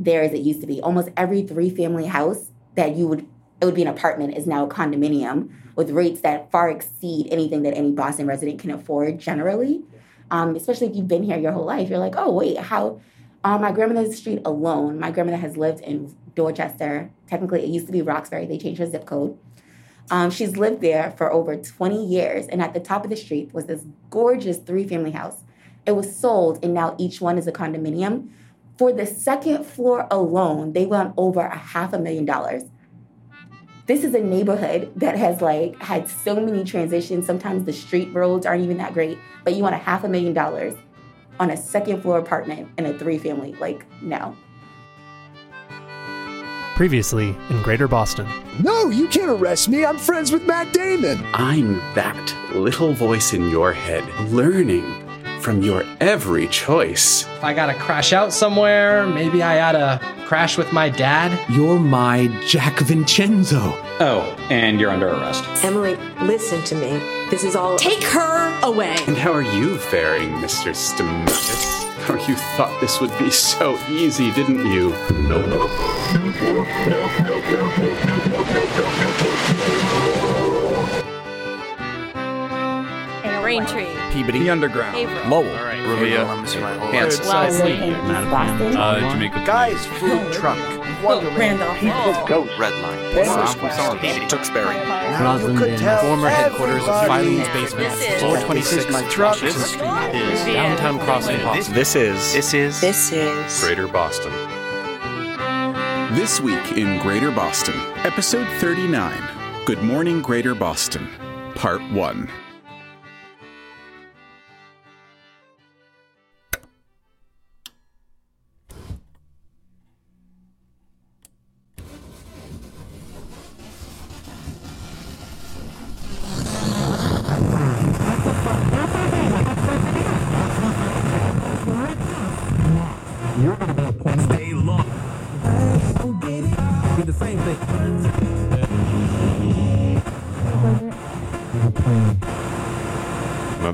there as it used to be. Almost every three family house that you would it would be an apartment is now a condominium with rates that far exceed anything that any Boston resident can afford generally. Um, especially if you've been here your whole life, you're like, oh wait, how? On my grandmother's street alone, my grandmother has lived in Dorchester. Technically, it used to be Roxbury. They changed her zip code. Um, she's lived there for over 20 years, and at the top of the street was this gorgeous three-family house. It was sold, and now each one is a condominium. For the second floor alone, they went over a half a million dollars this is a neighborhood that has like had so many transitions. Sometimes the street roads aren't even that great, but you want a half a million dollars on a second floor apartment in a three family. Like, no. Previously in Greater Boston. No, you can't arrest me. I'm friends with Matt Damon. I'm that little voice in your head, learning from your every choice. If I gotta crash out somewhere, maybe I oughta crash with my dad. You're my Jack Vincenzo. Oh, and you're under arrest. Emily, listen to me. This is all. Take her away! And how are you faring, Mr. Stamatis? Oh, you thought this would be so easy, didn't you? Braintree. Peabody. The Underground. Averill. Lowell. All right. Revere. Hanson. Boston. Uh, Jamaica. Guys, food truck. Wonderland. Randolph. Ghost. Redline. Tewksbury. You could Former headquarters of everybody. Filene's Basement. This is- Floor 26, my truck. Washington is downtown Crossing Boston. This is. This is. This is. Greater Boston. This week in Greater Boston, episode 39 Good Morning Greater Boston, Part 1.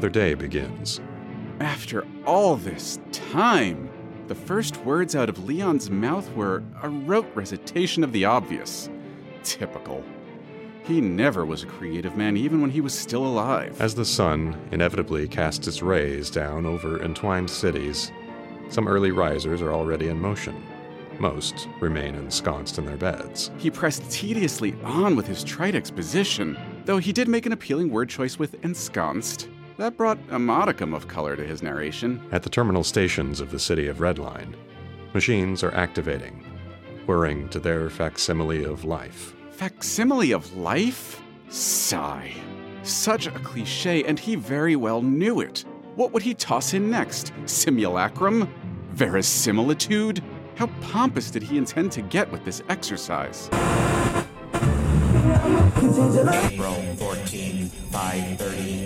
Another day begins. After all this time, the first words out of Leon's mouth were a rote recitation of the obvious. Typical. He never was a creative man, even when he was still alive. As the sun inevitably casts its rays down over entwined cities, some early risers are already in motion. Most remain ensconced in their beds. He pressed tediously on with his trite exposition, though he did make an appealing word choice with ensconced. That brought a modicum of color to his narration. At the terminal stations of the city of Redline, machines are activating, whirring to their facsimile of life. Facsimile of life? Sigh. Such a cliche, and he very well knew it. What would he toss in next? Simulacrum? Verisimilitude? How pompous did he intend to get with this exercise? April 14, 5:30 a.m.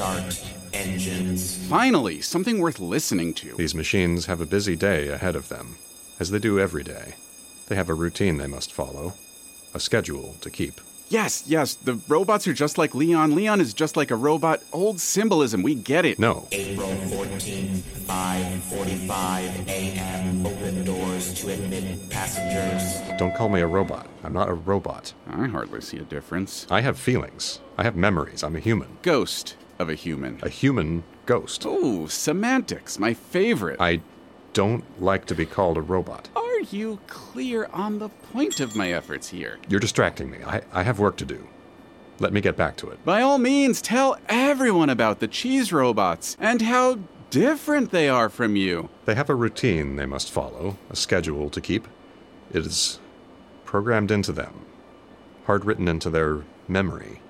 Start engines. Finally, something worth listening to. These machines have a busy day ahead of them, as they do every day. They have a routine they must follow, a schedule to keep. Yes, yes, the robots are just like Leon. Leon is just like a robot. Old symbolism, we get it. No, April 14, 5:45 a.m. Open doors to admit passengers. don't call me a robot. I'm not a robot. I hardly see a difference. I have feelings. I have memories. I'm a human. Ghost of a human. A human ghost. Ooh, semantics, my favorite. I don't like to be called a robot. Are you clear on the point of my efforts here? You're distracting me. I, I have work to do. Let me get back to it. By all means, tell everyone about the cheese robots and how different they are from you. They have a routine they must follow, a schedule to keep. It is programmed into them, hard written into their memory.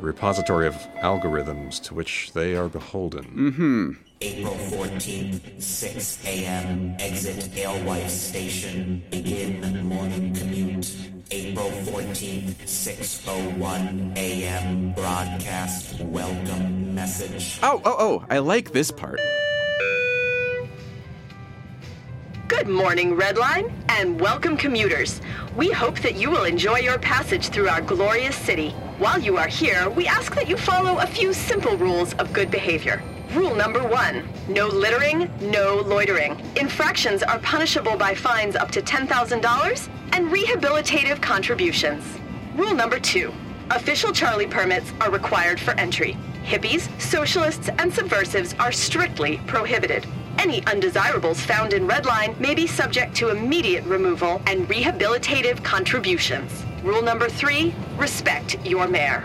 The repository of algorithms to which they are beholden. Mm-hmm. April 14th, 6 a.m. Exit Alewife Station. Begin morning commute. April 14th, 6.01 a.m. Broadcast welcome message. Oh, oh, oh, I like this part. Good morning, Redline, and welcome, commuters. We hope that you will enjoy your passage through our glorious city. While you are here, we ask that you follow a few simple rules of good behavior. Rule number one no littering, no loitering. Infractions are punishable by fines up to $10,000 and rehabilitative contributions. Rule number two official Charlie permits are required for entry. Hippies, socialists, and subversives are strictly prohibited. Any undesirables found in Redline may be subject to immediate removal and rehabilitative contributions. Rule number three respect your mayor.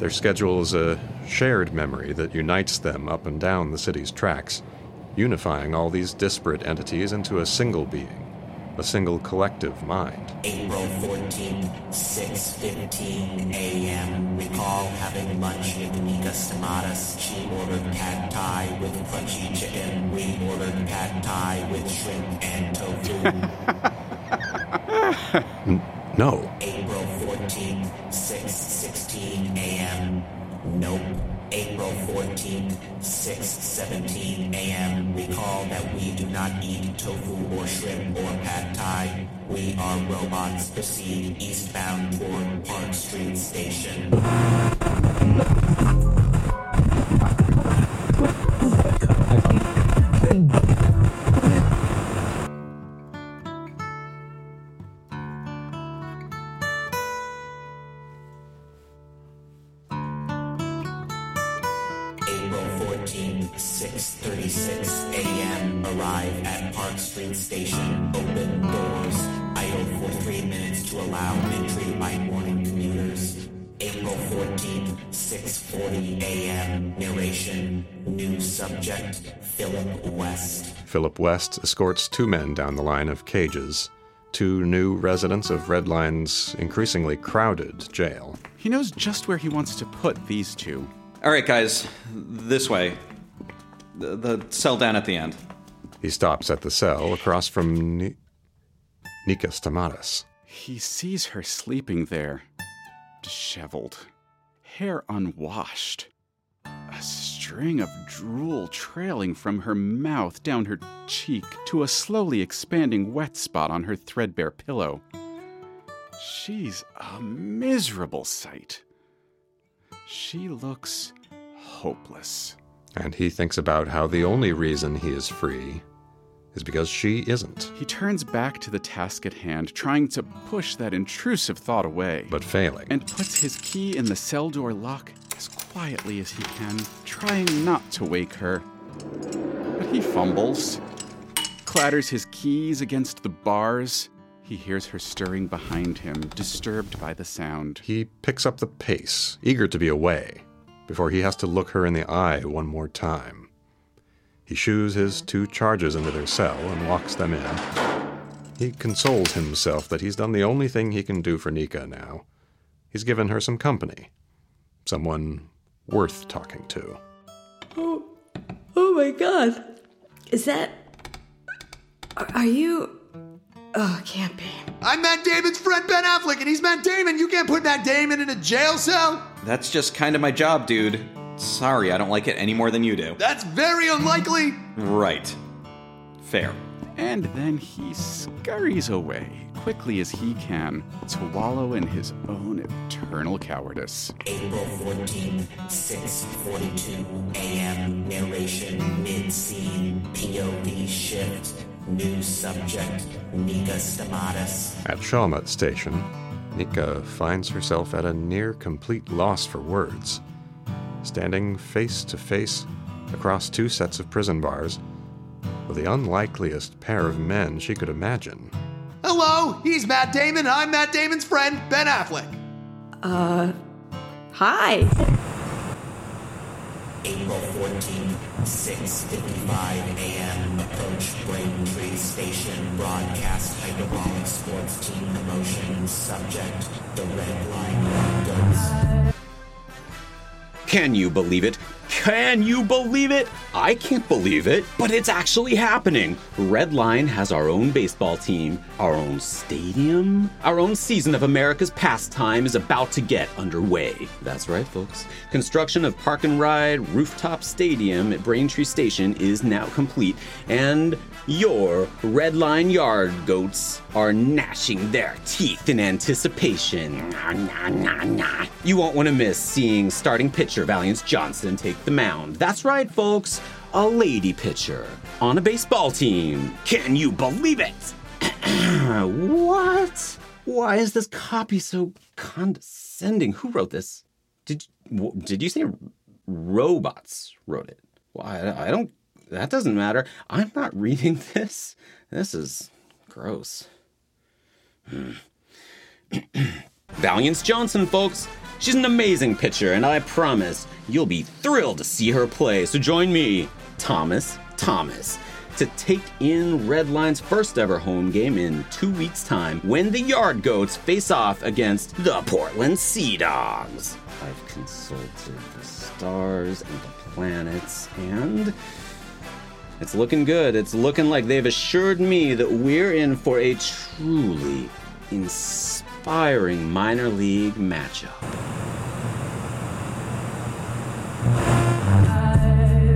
Their schedule is a shared memory that unites them up and down the city's tracks, unifying all these disparate entities into a single being, a single collective mind. April 14th, 6.15 a.m. Recall having lunch with Nica Stamatis. She ordered pad thai with crunchy chicken. We ordered pad thai with shrimp and tofu. No. April 14th, 6.16 a.m. Nope. April 14th, 6.17 a.m. Recall that we do not eat tofu or shrimp or pad thai. We are robots. Proceed eastbound toward Park Street Station. Subject, Philip West. Philip West escorts two men down the line of cages, two new residents of Redline's increasingly crowded jail. He knows just where he wants to put these two. All right, guys, this way. The, the cell down at the end. He stops at the cell across from Ni- Nica Stamatis. He sees her sleeping there, disheveled, hair unwashed, a string of drool trailing from her mouth down her cheek to a slowly expanding wet spot on her threadbare pillow. She's a miserable sight. She looks hopeless. And he thinks about how the only reason he is free is because she isn't. He turns back to the task at hand, trying to push that intrusive thought away. But failing. And puts his key in the cell door lock quietly as he can, trying not to wake her. But he fumbles, clatters his keys against the bars. He hears her stirring behind him, disturbed by the sound. He picks up the pace, eager to be away, before he has to look her in the eye one more time. He shoos his two charges into their cell and locks them in. He consoles himself that he's done the only thing he can do for Nica now. He's given her some company. Someone worth talking to. Oh, oh my god. Is that. Are, are you. Oh, it can't be. I'm Matt Damon's friend Ben Affleck, and he's Matt Damon. You can't put Matt Damon in a jail cell. That's just kind of my job, dude. Sorry, I don't like it any more than you do. That's very unlikely. Right. Fair. And then he scurries away, quickly as he can, to wallow in his own eternal cowardice. April 14th, 6.42 a.m. Narration mid-scene. POV shift. New subject, Nica Stamatis. At Shawmut Station, Nica finds herself at a near complete loss for words. Standing face to face across two sets of prison bars with the unlikeliest pair of men she could imagine. Hello, he's Matt Damon. I'm Matt Damon's friend, Ben Affleck. Uh, hi. April 14, 6.55 a.m. Approach Braintree Station. Broadcast hydraulic sports team promotion. Subject, the red line goes. Can you believe it? Can you believe it? I can't believe it, but it's actually happening. Redline has our own baseball team, our own stadium, our own season of America's pastime is about to get underway. That's right, folks. Construction of Park and Ride Rooftop Stadium at Braintree Station is now complete, and your Redline Yard goats are gnashing their teeth in anticipation. Nah, nah, nah, nah. You won't want to miss seeing starting pitcher Valiance Johnson take the mound. That's right, folks. A lady pitcher on a baseball team. Can you believe it? what? Why is this copy so condescending? Who wrote this? Did did you say robots wrote it? Well, I, I don't. That doesn't matter. I'm not reading this. This is gross. Hmm. Valiance Johnson, folks. She's an amazing pitcher, and I promise you'll be thrilled to see her play. So join me, Thomas Thomas, to take in Redline's first ever home game in two weeks' time when the Yard Goats face off against the Portland Sea Dogs. I've consulted the stars and the planets, and it's looking good. It's looking like they've assured me that we're in for a truly inspiring minor league matchup.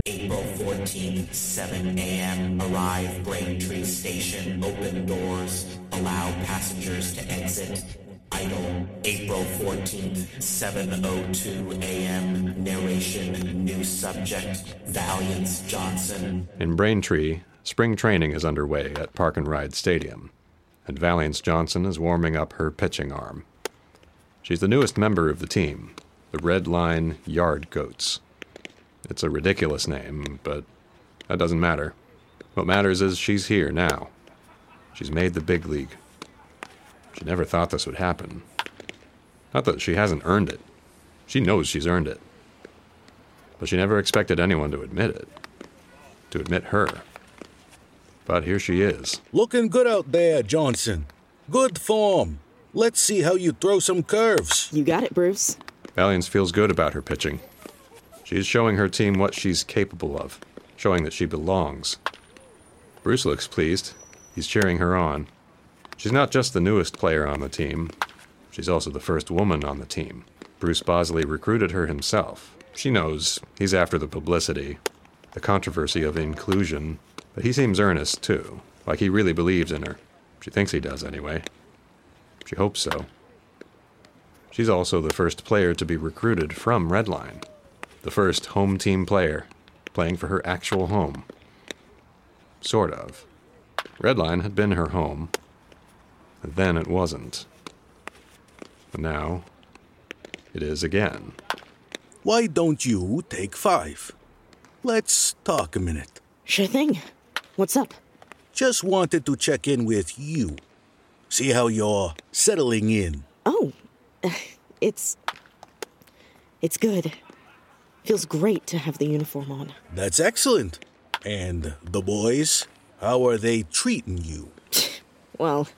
April 14, 7 a.m. Arrive Braintree Station. Open doors. Allow passengers to exit. Idle. April 14, 7.02 a.m. Narration. New subject. Valiance Johnson. In Braintree, spring training is underway at Park and Ride Stadium, and Valiance Johnson is warming up her pitching arm. She's the newest member of the team, the Red Line Yard Goats. It's a ridiculous name, but that doesn't matter. What matters is she's here now. She's made the big league. She never thought this would happen. Not that she hasn't earned it. She knows she's earned it. But she never expected anyone to admit it. To admit her. But here she is. Looking good out there, Johnson. Good form. Let's see how you throw some curves. You got it, Bruce. Valiance feels good about her pitching. She's showing her team what she's capable of, showing that she belongs. Bruce looks pleased. He's cheering her on. She's not just the newest player on the team, she's also the first woman on the team. Bruce Bosley recruited her himself. She knows he's after the publicity, the controversy of inclusion, but he seems earnest, too, like he really believes in her. She thinks he does, anyway. She hopes so. She's also the first player to be recruited from Redline, the first home team player, playing for her actual home. Sort of. Redline had been her home, then it wasn't. But now, it is again. Why don't you take five? Let's talk a minute. Sure thing. What's up? Just wanted to check in with you. See how you're settling in. Oh, it's. It's good. Feels great to have the uniform on. That's excellent. And the boys, how are they treating you? Well,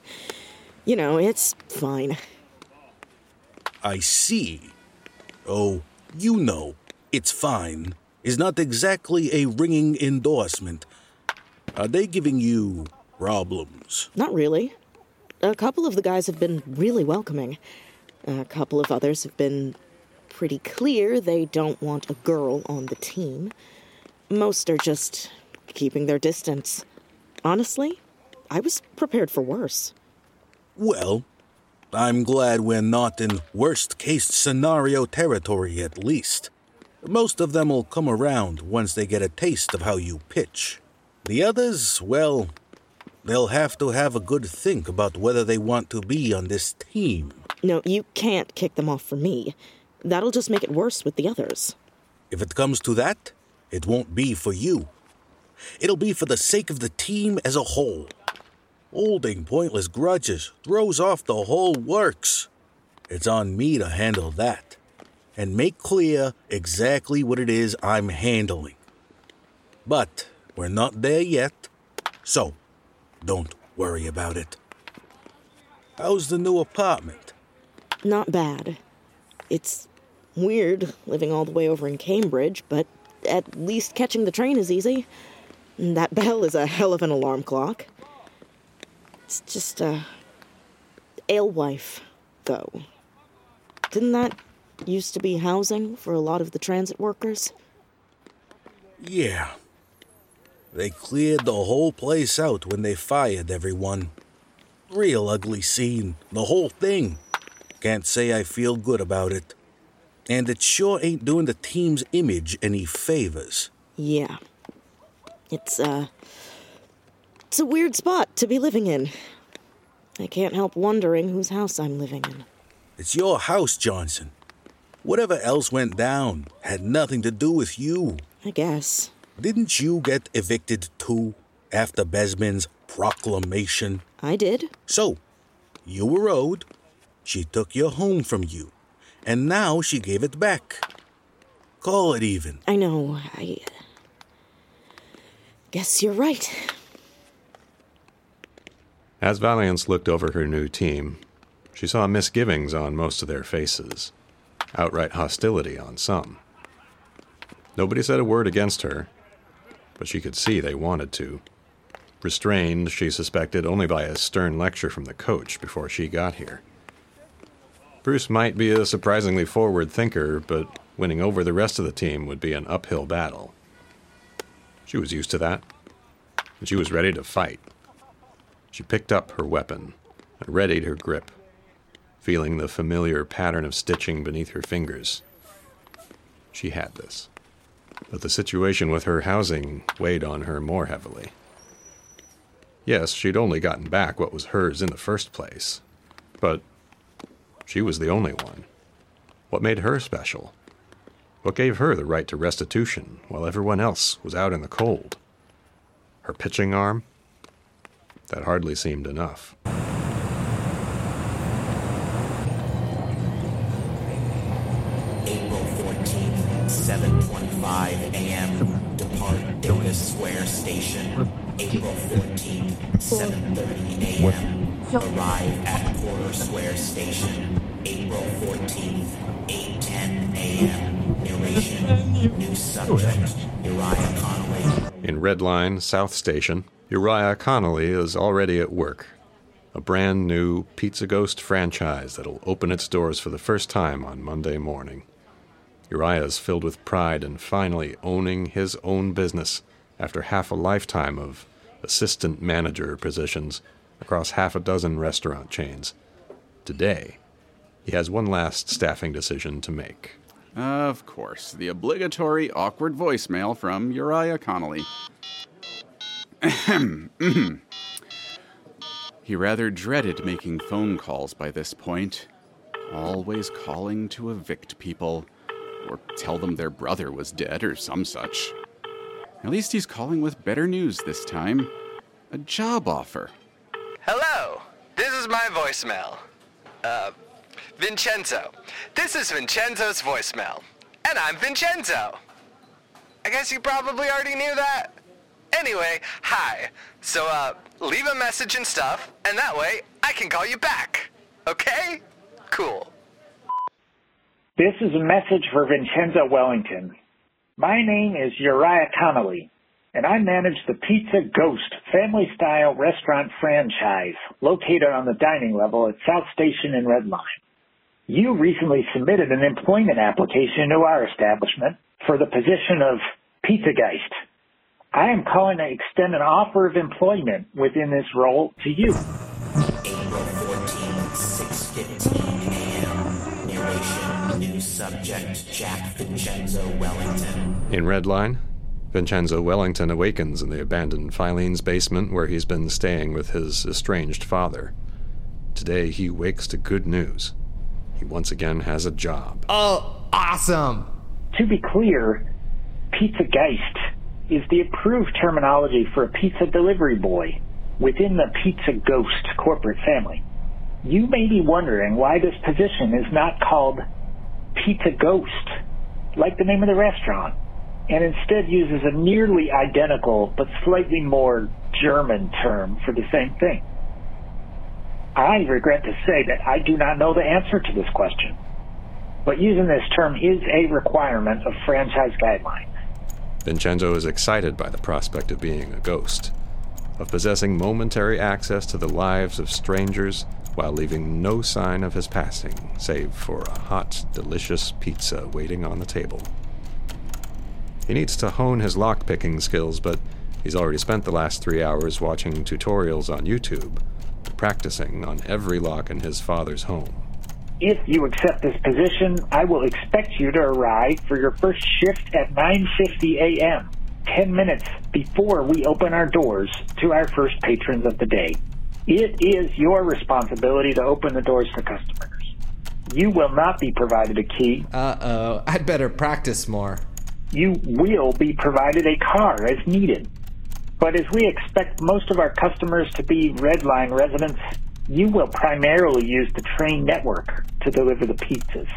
you know, it's fine. I see. Oh, you know, it's fine is not exactly a ringing endorsement. Are they giving you problems? Not really. A couple of the guys have been really welcoming. A couple of others have been pretty clear they don't want a girl on the team. Most are just keeping their distance. Honestly, I was prepared for worse. Well, I'm glad we're not in worst case scenario territory at least. Most of them will come around once they get a taste of how you pitch. The others, well, they'll have to have a good think about whether they want to be on this team. No, you can't kick them off for me. That'll just make it worse with the others. If it comes to that, it won't be for you. It'll be for the sake of the team as a whole. Holding pointless grudges throws off the whole works. It's on me to handle that. and make clear exactly what it is I'm handling. But we're not there yet, so don't worry about it. How's the new apartment? Not bad. It's weird living all the way over in Cambridge, but at least catching the train is easy. That bell is a hell of an alarm clock. It's just a alewife, though. Didn't that used to be housing for a lot of the transit workers? Yeah. They cleared the whole place out when they fired everyone. Real ugly scene, the whole thing. Can't say I feel good about it. And it sure ain't doing the team's image any favors. Yeah. It's, uh. It's a weird spot to be living in. I can't help wondering whose house I'm living in. It's your house, Johnson. Whatever else went down had nothing to do with you. I guess. Didn't you get evicted too after Bespin's proclamation? I did. So, you were owed. She took your home from you. And now she gave it back. Call it even. I know. I. Guess you're right. As Valiance looked over her new team, she saw misgivings on most of their faces, outright hostility on some. Nobody said a word against her, but she could see they wanted to. Restrained, she suspected, only by a stern lecture from the coach before she got here. Bruce might be a surprisingly forward thinker, but winning over the rest of the team would be an uphill battle. She was used to that, and she was ready to fight. She picked up her weapon and readied her grip, feeling the familiar pattern of stitching beneath her fingers. She had this. But the situation with her housing weighed on her more heavily. Yes, she'd only gotten back what was hers in the first place, but she was the only one. What made her special? What gave her the right to restitution while everyone else was out in the cold? Her pitching arm? That hardly seemed enough. April 14th, 7.25 a.m. Depart Davis Square Station. April 14th, 7.30 a.m. Arrive at Porter Square Station. April 14th, 8.10 a.m. Narration. New subject. Uriah Connolly. In Red Line, South Station, Uriah Connolly is already at work. A brand new Pizza Ghost franchise that'll open its doors for the first time on Monday morning. Uriah is filled with pride in finally owning his own business after half a lifetime of assistant manager positions across half a dozen restaurant chains. Today, he has one last staffing decision to make. Of course, the obligatory awkward voicemail from Uriah Connolly. He rather dreaded making phone calls by this point. Always calling to evict people, or tell them their brother was dead, or some such. At least he's calling with better news this time a job offer. Hello, this is my voicemail. Uh, Vincenzo. This is Vincenzo's voicemail. And I'm Vincenzo. I guess you probably already knew that. Anyway, hi. So, uh, leave a message and stuff, and that way I can call you back. Okay? Cool. This is a message for Vincenzo Wellington. My name is Uriah Connolly, and I manage the Pizza Ghost family style restaurant franchise located on the dining level at South Station in Red Line. You recently submitted an employment application to our establishment for the position of Pizza Geist. I am calling to extend an offer of employment within this role to you. April 14, 6.15 a.m. Narration. New subject. Jack Vincenzo Wellington. In Red Line, Vincenzo Wellington awakens in the abandoned Filene's basement where he's been staying with his estranged father. Today he wakes to good news. He once again has a job. Oh, awesome! To be clear, Pizza Geist is the approved terminology for a pizza delivery boy within the Pizza Ghost corporate family. You may be wondering why this position is not called Pizza Ghost, like the name of the restaurant, and instead uses a nearly identical but slightly more German term for the same thing? I regret to say that I do not know the answer to this question, but using this term is a requirement of franchise guidelines. Vincenzo is excited by the prospect of being a ghost, of possessing momentary access to the lives of strangers while leaving no sign of his passing, save for a hot, delicious pizza waiting on the table. He needs to hone his lock-picking skills, but he's already spent the last three hours watching tutorials on YouTube, practicing on every lock in his father's home. If you accept this position, I will expect you to arrive for your first shift at 9:50 a.m., 10 minutes before we open our doors to our first patrons of the day. It is your responsibility to open the doors to customers. You will not be provided a key. Uh-oh, I'd better practice more. You will be provided a car as needed. But as we expect most of our customers to be Redline residents, you will primarily use the train network to deliver the pizzas.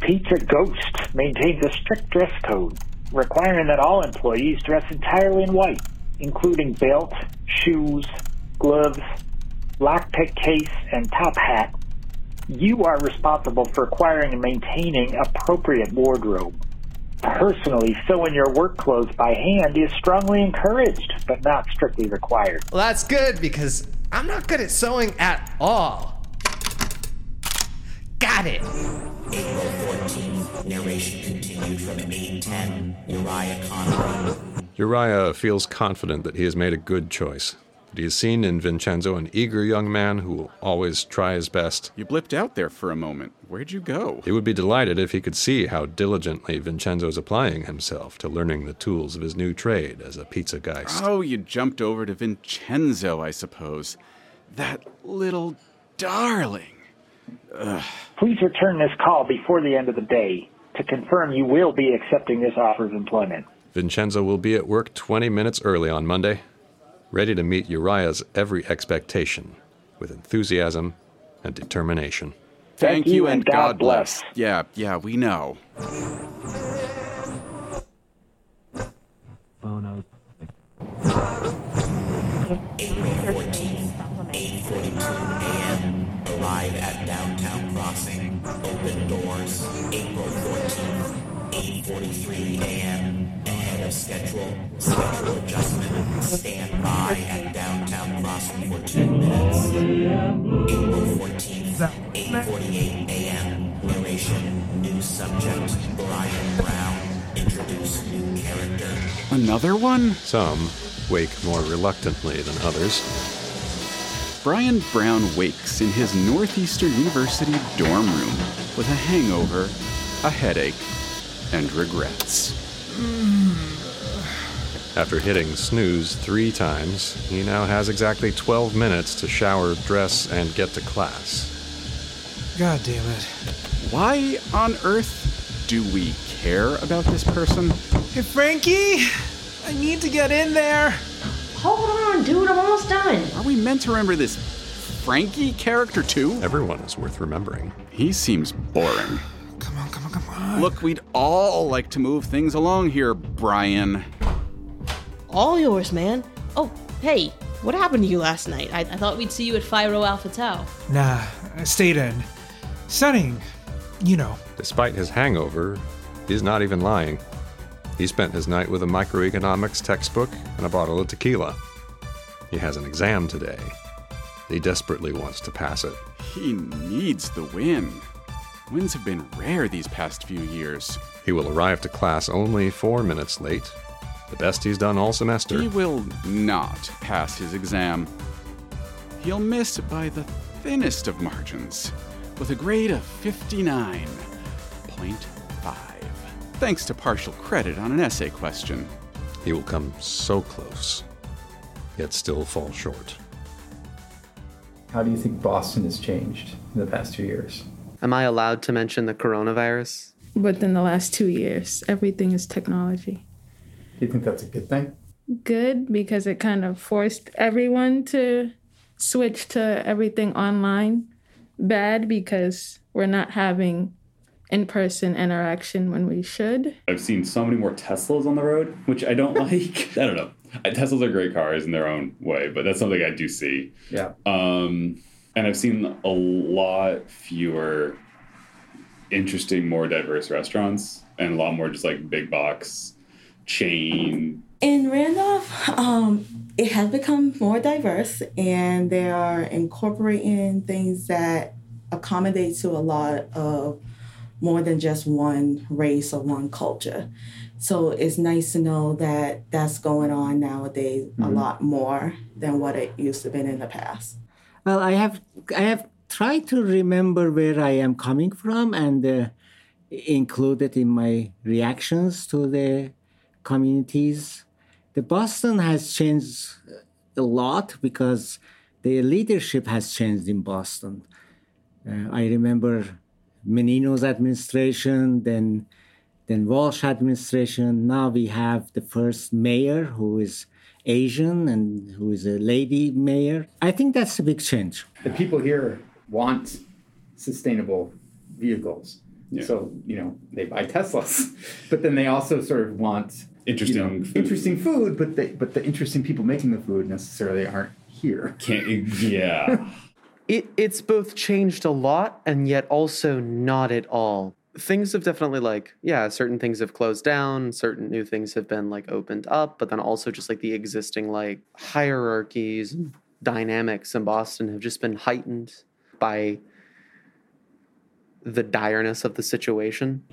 Pizza Ghost maintains a strict dress code, requiring that all employees dress entirely in white, including belt, shoes, gloves, lockpick case, and top hat. You are responsible for acquiring and maintaining appropriate wardrobe. Personally, sewing your work clothes by hand is strongly encouraged, but not strictly required. Well, that's good because I'm not good at sewing at all. Got it. April 14th, narration continued from 810, Uriah Connolly. Uriah feels confident that he has made a good choice. That he has seen in Vincenzo an eager young man who will always try his best. You blipped out there for a moment. Where'd you go? He would be delighted if he could see how diligently Vincenzo is applying himself to learning the tools of his new trade as a pizza geist. Oh, you jumped over to Vincenzo, I suppose. That little darling. Ugh. Please return this call before the end of the day to confirm you will be accepting this offer of employment. Vincenzo will be at work 20 minutes early on Monday, ready to meet Uriah's every expectation with enthusiasm and determination. Thank you and God bless. Yeah, yeah, we know. Bono. Schedule. Schedule adjustment. Stand by at Downtown Crossing for two minutes. April 14th, 8.48 a.m. Narration. New subject. Brian Brown. Introduce new character. Another one? Some wake more reluctantly than others. Brian Brown wakes in his Northeastern University dorm room with a hangover, a headache, and regrets. Hmm. After hitting snooze three times, he now has exactly 12 minutes to shower, dress, and get to class. God damn it. Why on earth do we care about this person? Hey, Frankie! I need to get in there! Hold on, dude, I'm almost done. Are we meant to remember this Frankie character too? Everyone is worth remembering. He seems boring. Come on, come on, come on. Look, we'd all like to move things along here, Brian. All yours, man. Oh, hey, what happened to you last night? I, I thought we'd see you at Phi Alpha Tau. Nah, I stayed in. Studying. You know. Despite his hangover, he's not even lying. He spent his night with a microeconomics textbook and a bottle of tequila. He has an exam today. He desperately wants to pass it. He needs the win. Wins have been rare these past few years. He will arrive to class only four minutes late, the best he's done all semester. He will not pass his exam. He'll miss by the thinnest of margins, with a grade of 59.5, thanks to partial credit on an essay question. He will come so close, yet still fall short. How do you think Boston has changed in the past two years? Am I allowed to mention the coronavirus? Within the last two years, everything is technology. Do you think that's a good thing? Good because it kind of forced everyone to switch to everything online. Bad because we're not having in person interaction when we should. I've seen so many more Teslas on the road, which I don't like. I don't know. Teslas are great cars in their own way, but that's something I do see. Yeah. Um, and I've seen a lot fewer interesting, more diverse restaurants and a lot more just like big box chain. In Randolph, um, it has become more diverse and they are incorporating things that accommodate to a lot of more than just one race or one culture. So it's nice to know that that's going on nowadays a Mhm. lot more than what it used to been in the past. Well, I have I have tried to remember where I am coming from and uh, included in my reactions to the communities. The Boston has changed a lot because the leadership has changed in Boston. Uh, I remember Menino's administration, then then Walsh administration. Now we have the first mayor who is Asian and who is a lady mayor. I think that's a big change. The people here want sustainable vehicles. So, you know, they buy Teslas, but then they also sort of want Interesting you know, food. interesting food, but they, but the interesting people making the food necessarily aren't here. Can't yeah. It it's both changed a lot and yet also not at all. Things have definitely like yeah, certain things have closed down, certain new things have been like opened up, but then also just like the existing like hierarchies and dynamics in Boston have just been heightened by the direness of the situation.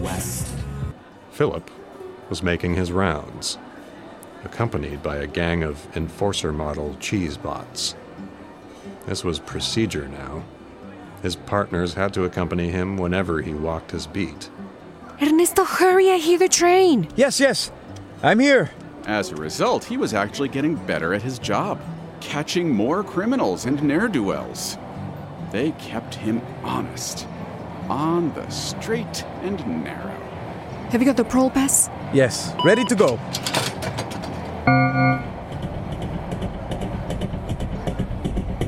West. Philip was making his rounds, accompanied by a gang of enforcer model cheese bots. This was procedure now. His partners had to accompany him whenever he walked his beat. Ernesto, hurry, I hear the train. Yes, yes. I'm here. As a result, he was actually getting better at his job, catching more criminals and ne'er do wells. They kept him honest, on the straight and narrow. Have you got the parole pass? Yes, ready to go.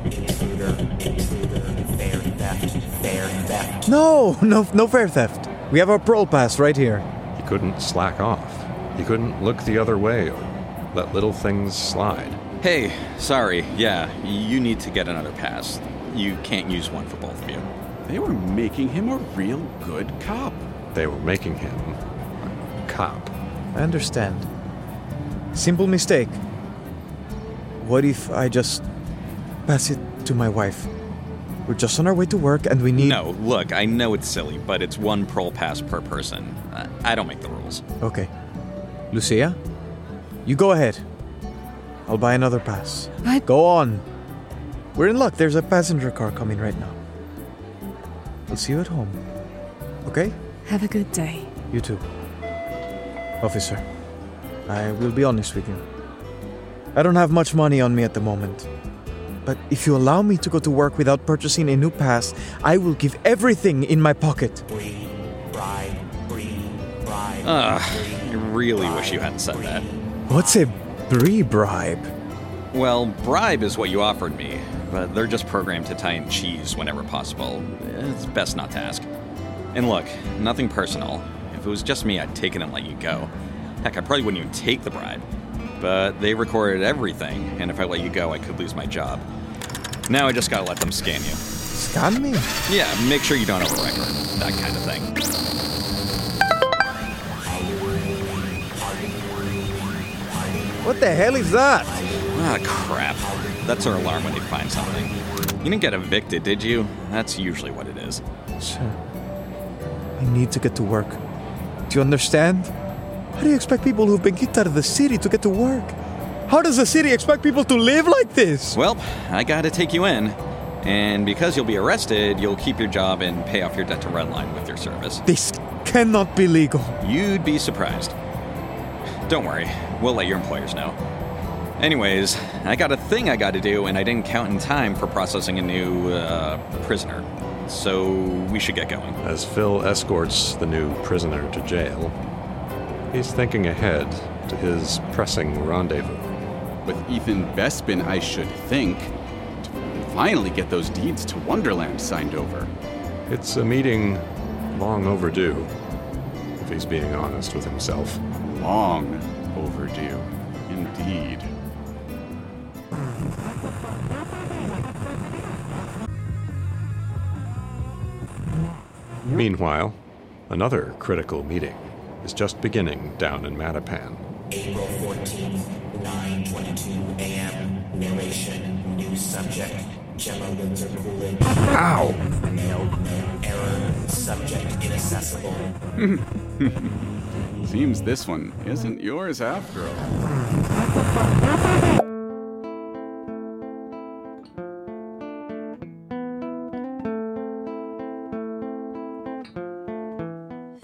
Intruder, intruder, fare theft, fare theft. No, no, no fare theft. We have our parole pass right here. He couldn't slack off. He couldn't look the other way or let little things slide. Hey, sorry. Yeah, you need to get another pass. You can't use one for both of you. They were making him a real good cop. They were making him a cop. I understand. Simple mistake. What if I just pass it to my wife? We're just on our way to work and we need. No, look, I know it's silly, but it's one parole pass per person. I- I don't make the rules. Okay. Lucia, you go ahead. I'll buy another pass. Go on. We're in luck. There's a passenger car coming right now. I'll see you at home. Okay? Have a good day. You too. Officer, I will be honest with you. I don't have much money on me at the moment. But if you allow me to go to work without purchasing a new pass, I will give everything in my pocket. Bribe, free, bribe. Ugh, I really wish you hadn't said that. What's a brie bribe? Well, bribe is what you offered me, but they're just programmed to tie in cheese whenever possible. It's best not to ask. And look, nothing personal. If it was just me, I'd take it and let you go. Heck, I probably wouldn't even take the bribe. But they recorded everything, and if I let you go, I could lose my job. Now I just gotta let them scan you. Scan me? Yeah, make sure you don't overrecord. That kind of thing. What the hell is that? Ah, crap. That's our alarm when they find something. You didn't get evicted, did you? That's usually what it is. Sir, I need to get to work. Do you understand? How do you expect people who've been kicked out of the city to get to work? How does the city expect people to live like this? Well, I gotta take you in. And because you'll be arrested, you'll keep your job and pay off your debt to Redline with your service. This cannot be legal. You'd be surprised. Don't worry, we'll let your employers know. Anyways, I got a thing I gotta do, and I didn't count in time for processing a new uh, prisoner. so we should get going. As Phil escorts the new prisoner to jail, he's thinking ahead to his pressing rendezvous. With Ethan Bespin, I should think, to finally get those deeds to Wonderland signed over. It's a meeting long overdue, if he's being honest with himself. Long overdue, indeed. Meanwhile, another critical meeting is just beginning down in Mattapan. April 14th, 9.22 a.m. Narration, new subject, Gemma Linzer Coolidge. Ow! Mailed no error, subject inaccessible. Seems this one isn't yours after all.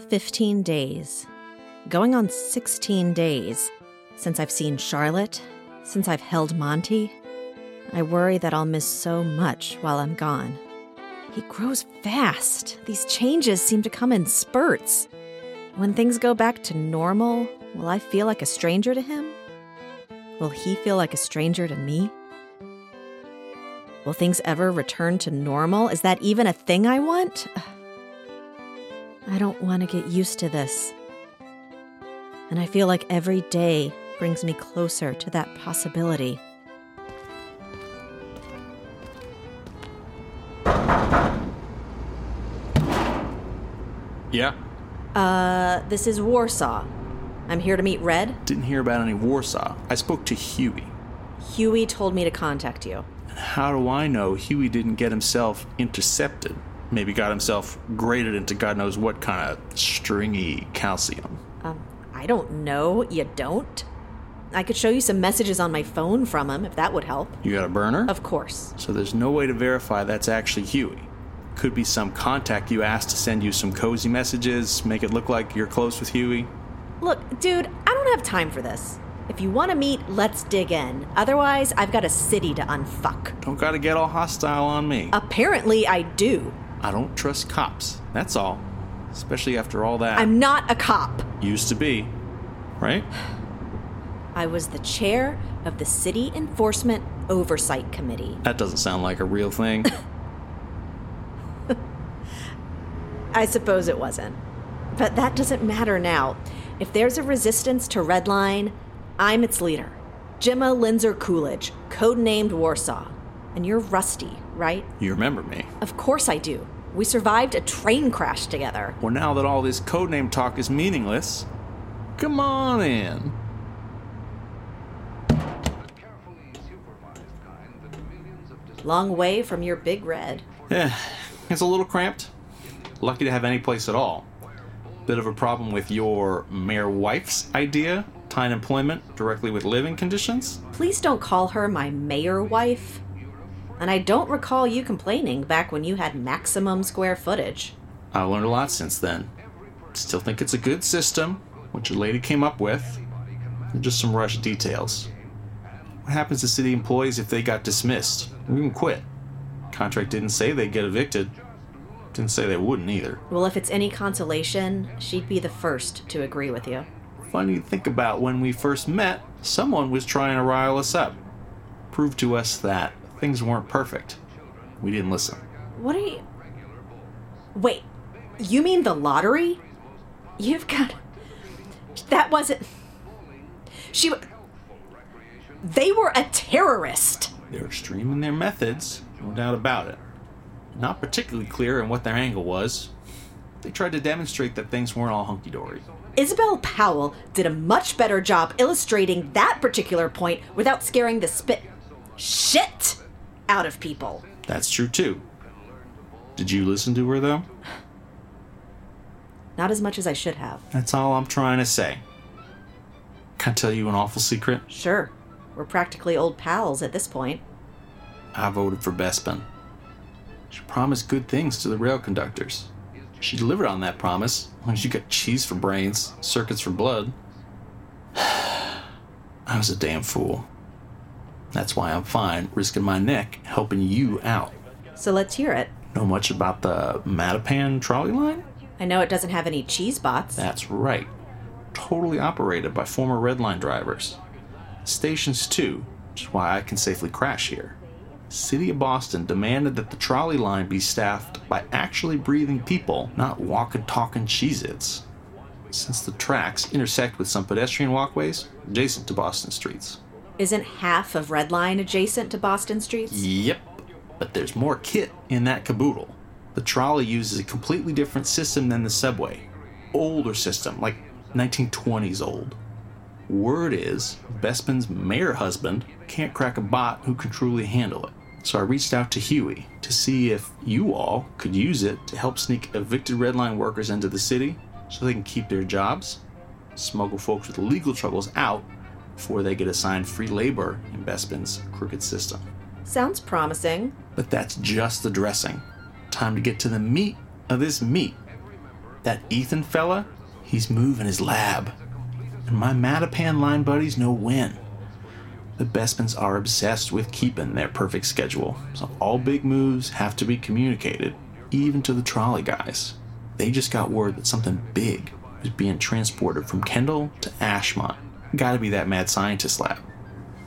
Fifteen days. Going on 16 days since I've seen Charlotte, since I've held Monty. I worry that I'll miss so much while I'm gone. He grows fast. These changes seem to come in spurts. When things go back to normal, will I feel like a stranger to him? Will he feel like a stranger to me? Will things ever return to normal? Is that even a thing I want? I don't want to get used to this. And I feel like every day brings me closer to that possibility. Yeah. Uh, this is Warsaw. I'm here to meet Red. Didn't hear about any Warsaw. I spoke to Huey. Huey told me to contact you. How do I know Huey didn't get himself intercepted? Maybe got himself graded into God knows what kind of stringy calcium. Um, I don't know. You don't? I could show you some messages on my phone from him if that would help. You got a burner? Of course. So there's no way to verify that's actually Huey. Could be some contact you asked to send you some cozy messages, make it look like you're close with Huey. Look, dude, I don't have time for this. If you want to meet, let's dig in. Otherwise, I've got a city to unfuck. Don't gotta get all hostile on me. Apparently, I do. I don't trust cops. That's all. Especially after all that. I'm not a cop. Used to be. Right? I was the chair of the City Enforcement Oversight Committee. That doesn't sound like a real thing. I suppose it wasn't. But that doesn't matter now. If there's a resistance to Redline, I'm its leader. Gemma Linzer Coolidge, codenamed Warsaw. And you're Rusty, right? you remember me. Of course I do. We survived a train crash together. Well, now that all this codename talk is meaningless, come on in. Long way from your big red. Yeah, it's a little cramped. Lucky to have any place at all. Bit of a problem with your mayor wife's idea, tying employment directly with living conditions. Please don't call her my mayor wife. And I don't recall you complaining back when you had maximum square footage. I learned a lot since then. Still think it's a good system, which your lady came up with. Just some rushed details. What happens to city employees if they got dismissed or even quit? Contract didn't say they'd get evicted. Didn't say they wouldn't either. Well, if it's any consolation, she'd be the first to agree with you. Funny to think about when we first met, someone was trying to rile us up. Prove to us that things weren't perfect. We didn't listen. What are you. Wait, you mean the lottery? You've got. That wasn't. She. They were a terrorist. They're extreme in their methods, no doubt about it. Not particularly clear in what their angle was. They tried to demonstrate that things weren't all hunky dory. Isabel Powell did a much better job illustrating that particular point without scaring the spit shit out of people. That's true too. Did you listen to her though? Not as much as I should have. That's all I'm trying to say. Can I tell you an awful secret? Sure, we're practically old pals at this point. I voted for Bespin. She promised good things to the rail conductors. She delivered on that promise she got cheese for brains, circuits for blood. I was a damn fool. That's why I'm fine risking my neck helping you out. So let's hear it. Know much about the Mattapan trolley line? I know it doesn't have any cheese bots. That's right. Totally operated by former Red Line drivers. Stations too, which is why I can safely crash here. City of Boston demanded that the trolley line be staffed by actually breathing people, not walking talking Cheez Its. Since the tracks intersect with some pedestrian walkways adjacent to Boston streets. Isn't half of Red Line adjacent to Boston streets? Yep, but there's more kit in that caboodle. The trolley uses a completely different system than the subway. Older system, like 1920s old. Word is, Bespin's mayor husband can't crack a bot who can truly handle it. So I reached out to Huey to see if you all could use it to help sneak evicted Red Line workers into the city so they can keep their jobs, smuggle folks with legal troubles out before they get assigned free labor in Bespin's crooked system. Sounds promising. But that's just the dressing. Time to get to the meat of this meat. That Ethan fella, he's moving his lab. And my Mattapan line buddies know when. The Bespins are obsessed with keeping their perfect schedule, so all big moves have to be communicated, even to the trolley guys. They just got word that something big was being transported from Kendall to Ashmont. Gotta be that mad scientist lab.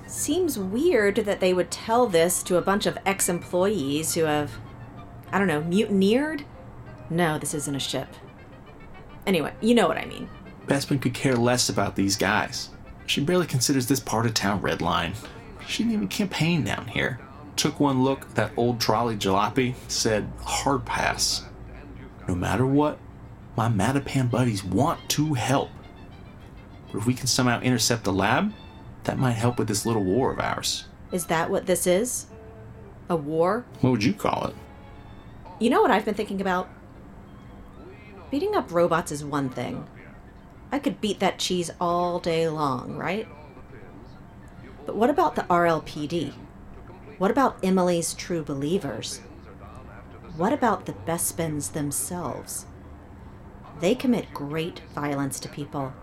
Seems weird that they would tell this to a bunch of ex employees who have, I don't know, mutineered? No, this isn't a ship. Anyway, you know what I mean. Bespin could care less about these guys. She barely considers this part of town red line. She didn't even campaign down here. Took one look at that old trolley jalopy, said hard pass. No matter what, my Mattapan buddies want to help. But if we can somehow intercept the lab, that might help with this little war of ours. Is that what this is? A war? What would you call it? You know what I've been thinking about? Beating up robots is one thing. I could beat that cheese all day long, right? But what about the RLPD? What about Emily's true believers? What about the Bespins themselves? They commit great violence to people,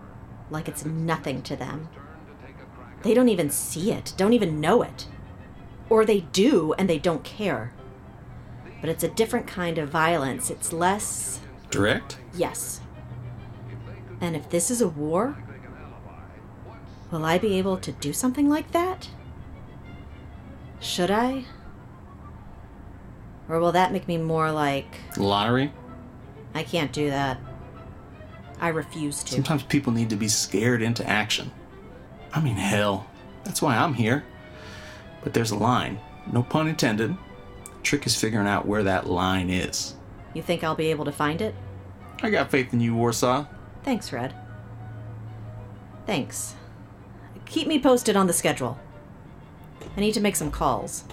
like it's nothing to them. They don't even see it, don't even know it. Or they do and they don't care. But it's a different kind of violence. It's less. Direct? Yes. And if this is a war, will I be able to do something like that? Should I? Or will that make me more like. Lottery? I can't do that. I refuse to. Sometimes people need to be scared into action. I mean, hell, that's why I'm here. But there's a line, no pun intended. The trick is figuring out where that line is. You think I'll be able to find it? I got faith in you, Warsaw. Thanks, Red. Thanks. Keep me posted on the schedule. I need to make some calls.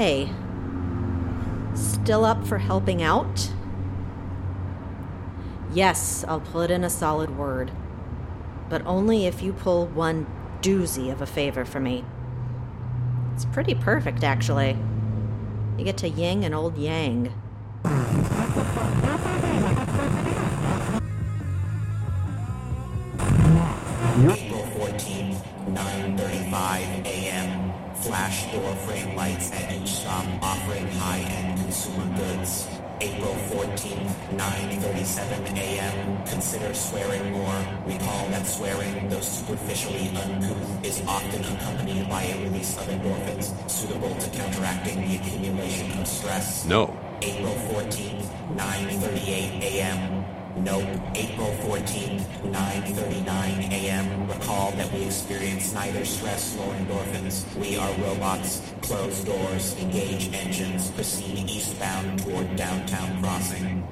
Hey, still up for helping out? Yes, I'll put in a solid word. But only if you pull one doozy of a favor for me. It's pretty perfect, actually. You get to ying an old yang. Consider swearing more. Recall that swearing, though superficially uncouth, is often accompanied by a release of endorphins suitable to counteracting the accumulation of stress. No. April 14th, 9.38 a.m. Nope. April 14th, 9.39 a.m. Recall that we experience neither stress nor endorphins. We are robots. Close doors, engage engines, proceed eastbound toward downtown crossing.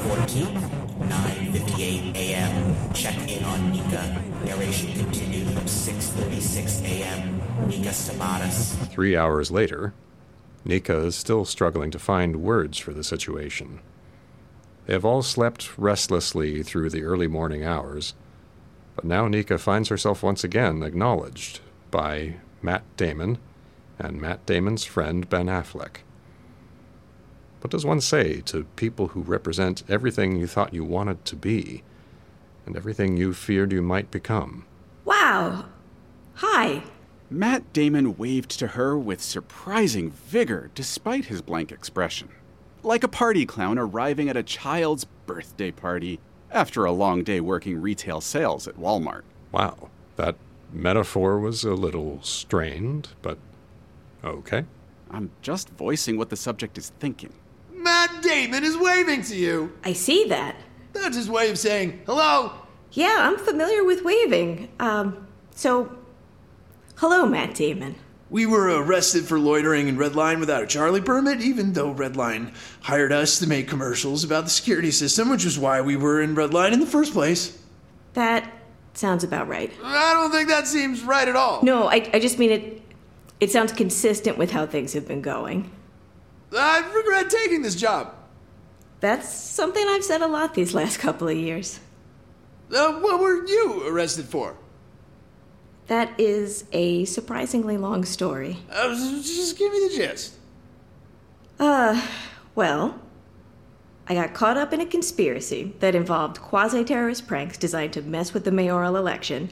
April 14th, 9.58 a.m. Check in on Nica. Narration continued from 6.36 a.m. Nica Stamatis. Three hours later, Nica is still struggling to find words for the situation. They have all slept restlessly through the early morning hours, but now Nica finds herself once again acknowledged by Matt Damon and Matt Damon's friend Ben Affleck. What does one say to people who represent everything you thought you wanted to be, and everything you feared you might become. Wow. Hi. Matt Damon waved to her with surprising vigor despite his blank expression. Like a party clown arriving at a child's birthday party after a long day working retail sales at Walmart. Wow, that metaphor was a little strained, but okay. I'm just voicing what the subject is thinking. Matt Damon is waving to you. I see that. That's his way of saying hello. Yeah, I'm familiar with waving. Um, so, hello, Matt Damon. We were arrested for loitering in Red Line without a Charlie permit, even though Red Line hired us to make commercials about the security system, which is why we were in Red Line in the first place. That sounds about right. I don't think that seems right at all. No, I, I just mean it. It sounds consistent with how things have been going. I regret taking this job. That's something I've said a lot these last couple of years. Uh, what were you arrested for? That is a surprisingly long story. Uh, just give me the gist. Uh, well, I got caught up in a conspiracy that involved quasi terrorist pranks designed to mess with the mayoral election,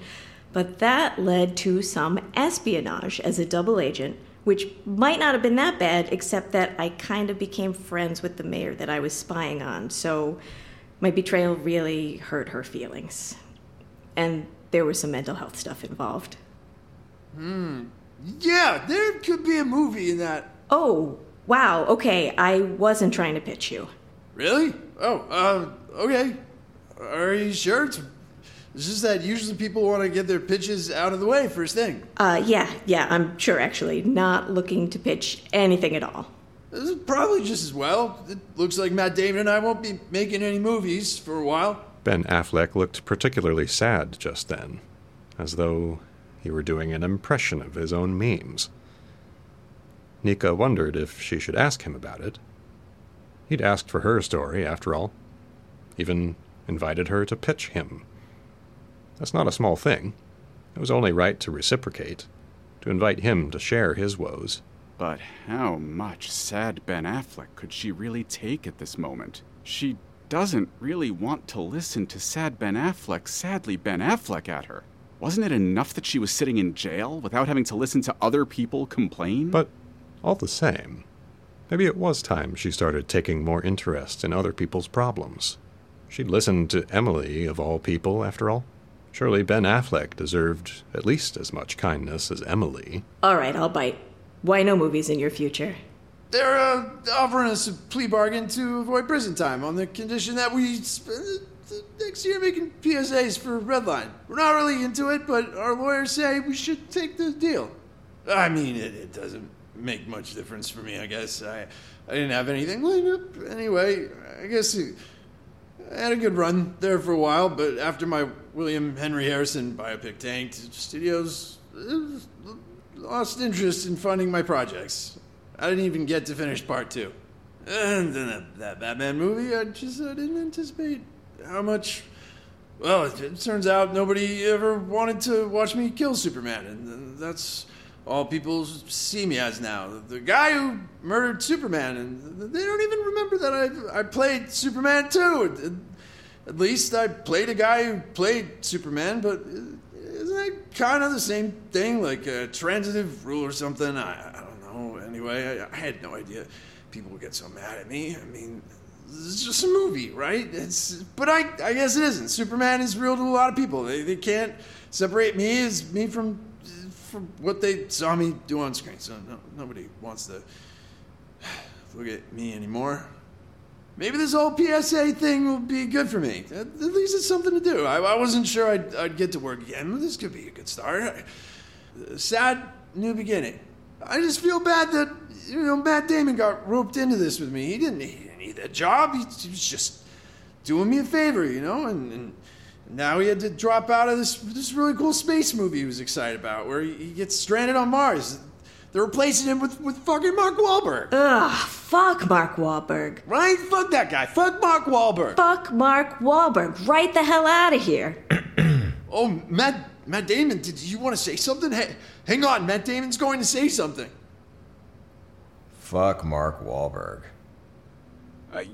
but that led to some espionage as a double agent, which might not have been that bad, except that I kind of became friends with the mayor that I was spying on, so my betrayal really hurt her feelings. And there was some mental health stuff involved. Hmm. Yeah, there could be a movie in that. Oh, wow, okay, I wasn't trying to pitch you. Really? Oh, uh, okay. Are you sure? It's, it's just that usually people want to get their pitches out of the way first thing. Uh, yeah, yeah, I'm sure actually. Not looking to pitch anything at all. This is probably just as well. It looks like Matt Damon and I won't be making any movies for a while. Ben Affleck looked particularly sad just then, as though he were doing an impression of his own memes. Nica wondered if she should ask him about it. He'd asked for her story, after all. Even invited her to pitch him. That's not a small thing. It was only right to reciprocate, to invite him to share his woes. But how much sad Ben Affleck could she really take at this moment? She doesn't really want to listen to sad Ben Affleck, sadly Ben Affleck at her. Wasn't it enough that she was sitting in jail without having to listen to other people complain? But all the same, maybe it was time she started taking more interest in other people's problems. She'd listened to Emily, of all people, after all. Surely Ben Affleck deserved at least as much kindness as Emily. All right, I'll bite. Why no movies in your future? They're uh, offering us a plea bargain to avoid prison time on the condition that we spend the next year making PSAs for Redline. We're not really into it, but our lawyers say we should take the deal. I mean, it, it doesn't make much difference for me, I guess. I, I didn't have anything lined up anyway. I guess it, I had a good run there for a while, but after my William Henry Harrison biopic tanked, studios uh, lost interest in funding my projects. I didn't even get to finish part two. And then that, that Batman movie, I just I didn't anticipate how much. Well, it, it turns out nobody ever wanted to watch me kill Superman, and that's all people see me as now. The guy who murdered Superman, and they don't even remember that I I played Superman too. At least I played a guy who played Superman, but isn't that kind of the same thing, like a transitive rule or something? I, I don't know. Anyway, I, I had no idea people would get so mad at me. I mean, it's just a movie, right? It's but I I guess it isn't. Superman is real to a lot of people. They they can't separate me as me from from what they saw me do on screen. So no, nobody wants to look at me anymore. Maybe this whole PSA thing will be good for me. At, least it's something to do. I, I wasn't sure I'd, I'd get to work again. This could be a good start. Sad new beginning. I just feel bad that you know Matt Damon got roped into this with me. He didn't, he didn't need that job. He, he was just doing me a favor, you know. And, and now he had to drop out of this this really cool space movie he was excited about, where he, he gets stranded on Mars. They're replacing him with, with fucking Mark Wahlberg. Ugh, fuck Mark Wahlberg. Right? Fuck that guy. Fuck Mark Wahlberg. Fuck Mark Wahlberg. Right the hell out of here. oh, Matt Matt Damon, did you want to say something? Hey, hang on, Matt Damon's going to say something. Fuck Mark Wahlberg. Uh,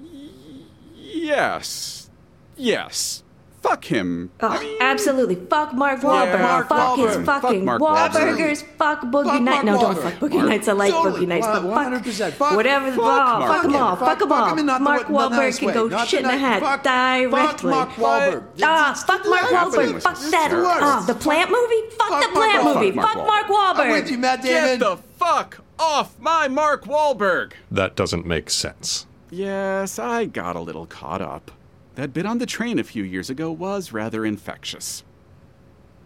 yes. Yes. Fuck him. Oh, absolutely. Fuck Mark Wahlberg. Mark fuck his Wahlberg. Fuck fucking Mark Wahlburgers. Fuck Boogie Fuck Nights. Mark No, don't fuck Boogie Mark- Nights. I like Totally. Boogie Nights. But Wow, fuck, 100%. Fuck- whatever the fuck ball. Mark Fuck them all. Wahlberg. Fuck them Fuck all. him in not the Mark way- not the Wahlberg nice can way. go Not shit in the the nice- hat fuck- directly. Fuck Mark Wahlberg. Ah, fuck Mark happening? Wahlberg. Fuck It's that. the worst. Ah, the plant movie? Fuck the Mark plant Wahlberg. movie. Fuck Fuck Mark Mark I'm with Wahlberg. you, Matt Get Damon. the fuck off my Mark Wahlberg. That doesn't make sense. Yes, I got a little caught up. That bit on the train a few years ago was rather infectious.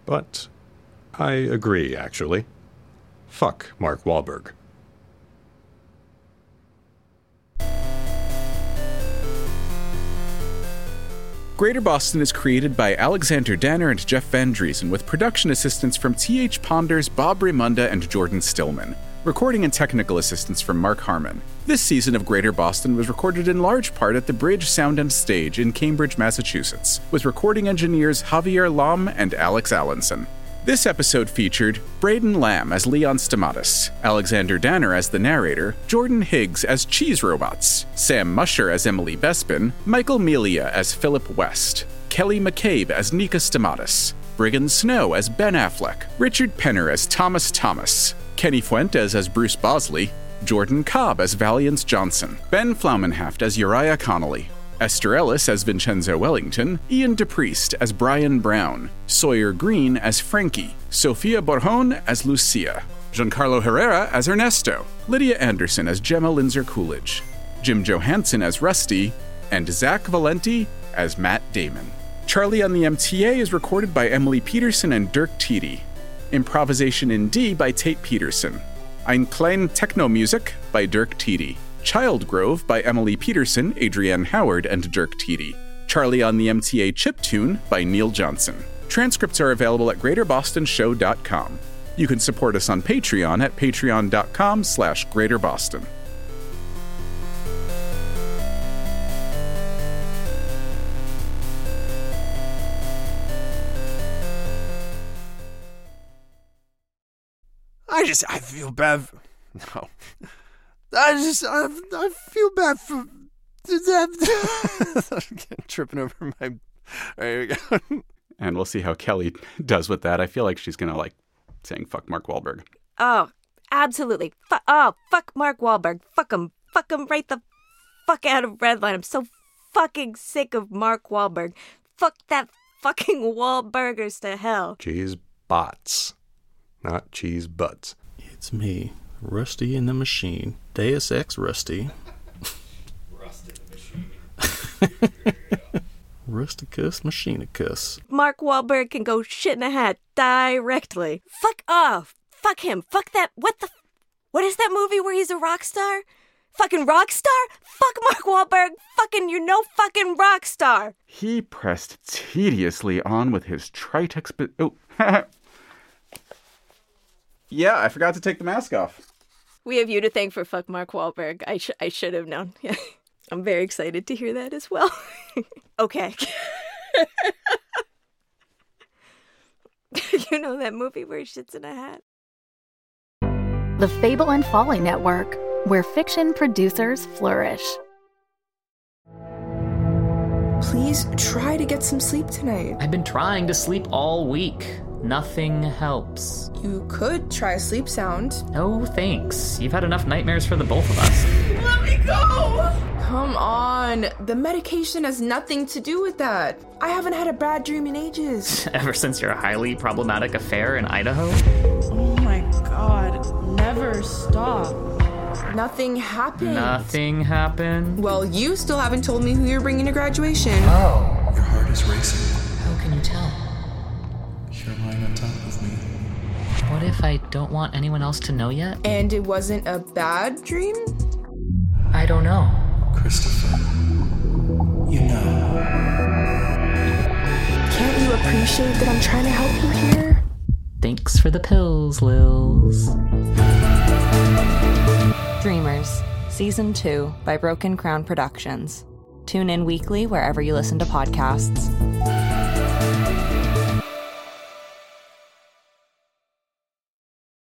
But I agree, actually. Fuck Mark Wahlberg. Greater Boston is created by Alexander Danner and Jeff Van Dreason with production assistance from T.H. Ponders, Bob Raymonda, and Jordan Stillman. Recording and technical assistance from Marck Harmon. This season of Greater Boston was recorded in large part at the Bridge Sound and Stage in Cambridge, Massachusetts, with recording engineers Javier Lom and Alex Allinson. This episode featured Braden Lamb as Leon Stamatis, Alexander Danner as the narrator, Jordan Higgs as Cheese Robots, Sam Musher as Emily Bespin, Michael Melia as Philip West, Kelly McCabe as Nica Stamatis, Briggon Snow as Ben Affleck, Richard Penner as Thomas Thomas, Kenny Fuentes as Bruce Bosley, Jordan Cobb as Valiance Johnson, Ben Flaumenhaft as Uriah Connoly, Ester Ellis as Vincenzo Wellington, Ian DePriest as Brian Brown, Sawyer Greene as Frankie, Sofia Borjón as Lucia, Giancarlo Herrera as Ernesto, Lydia Anderson as Gemma Linzer Coolidge, Jim Johanson as Rusty, and Zach Valenti as Matt Damon. Charlie on the MTA is recorded by Emily Peterson and Dirk Tiede. Improvisation in D by Tate Peterson. Eine Kleine Teknomusik by Dirk Tiede. Child Grove by Emily Peterson, Adrienne Howard, and Dirk Tiede. Charlie on the MTA Chip Tune by Neil Johnson. Transcripts are available at greaterbostonshow.com. You can support us on Patreon at patreon.com slash greaterboston. Just I feel bad. For, no, I just I, I feel bad for I'm tripping over my. There you go. And we'll see how Kelly does with that. I feel like she's going to like saying fuck Mark Wahlberg. Oh, absolutely. Fu- oh, fuck Mark Wahlberg. Fuck him. Fuck him right the fuck out of Redline. I'm so fucking sick of Mark Wahlberg. Fuck that fucking Wahlburgers to hell. Cheese bots, not cheese butts. It's me, Rusty in the Machine. Deus Ex Rusty. Rusty the Machine. Rusticus Machinicus. Mark Wahlberg can go shit in a hat directly. Fuck off. Fuck him. Fuck that. What the? What is that movie where he's a rock star? Fucking rock star? Fuck Mark Wahlberg. Fucking, you're no fucking rock star. He pressed tediously on with his tritex. But oh, yeah, I forgot to take the mask off. We have you to thank for fuck Mark Wahlberg. I, sh- I should have known. I'm very excited to hear that as well. okay. you know that movie where he shits in a hat? The Fable and Folly Network, where fiction producers flourish. Please try to get some sleep tonight. I've been trying to sleep all week. Nothing helps. You could try sleep sound. No thanks. You've had enough nightmares for the both of us. Let me go! Come on. The medication has nothing to do with that. I haven't had a bad dream in ages. Ever since your highly problematic affair in Idaho? Oh my god. Never stop. Nothing happened. Nothing happened. Well, you still haven't told me who you're bringing to graduation. Oh. Your heart is racing. What if I don't want anyone else to know yet? And it wasn't a bad dream? I don't know. Christopher, you know. Can't you appreciate that I'm trying to help you here? Thanks for the pills, Lils. Dreamers, Season 2 by Broken Crown Productions. Tune in weekly wherever you listen to podcasts.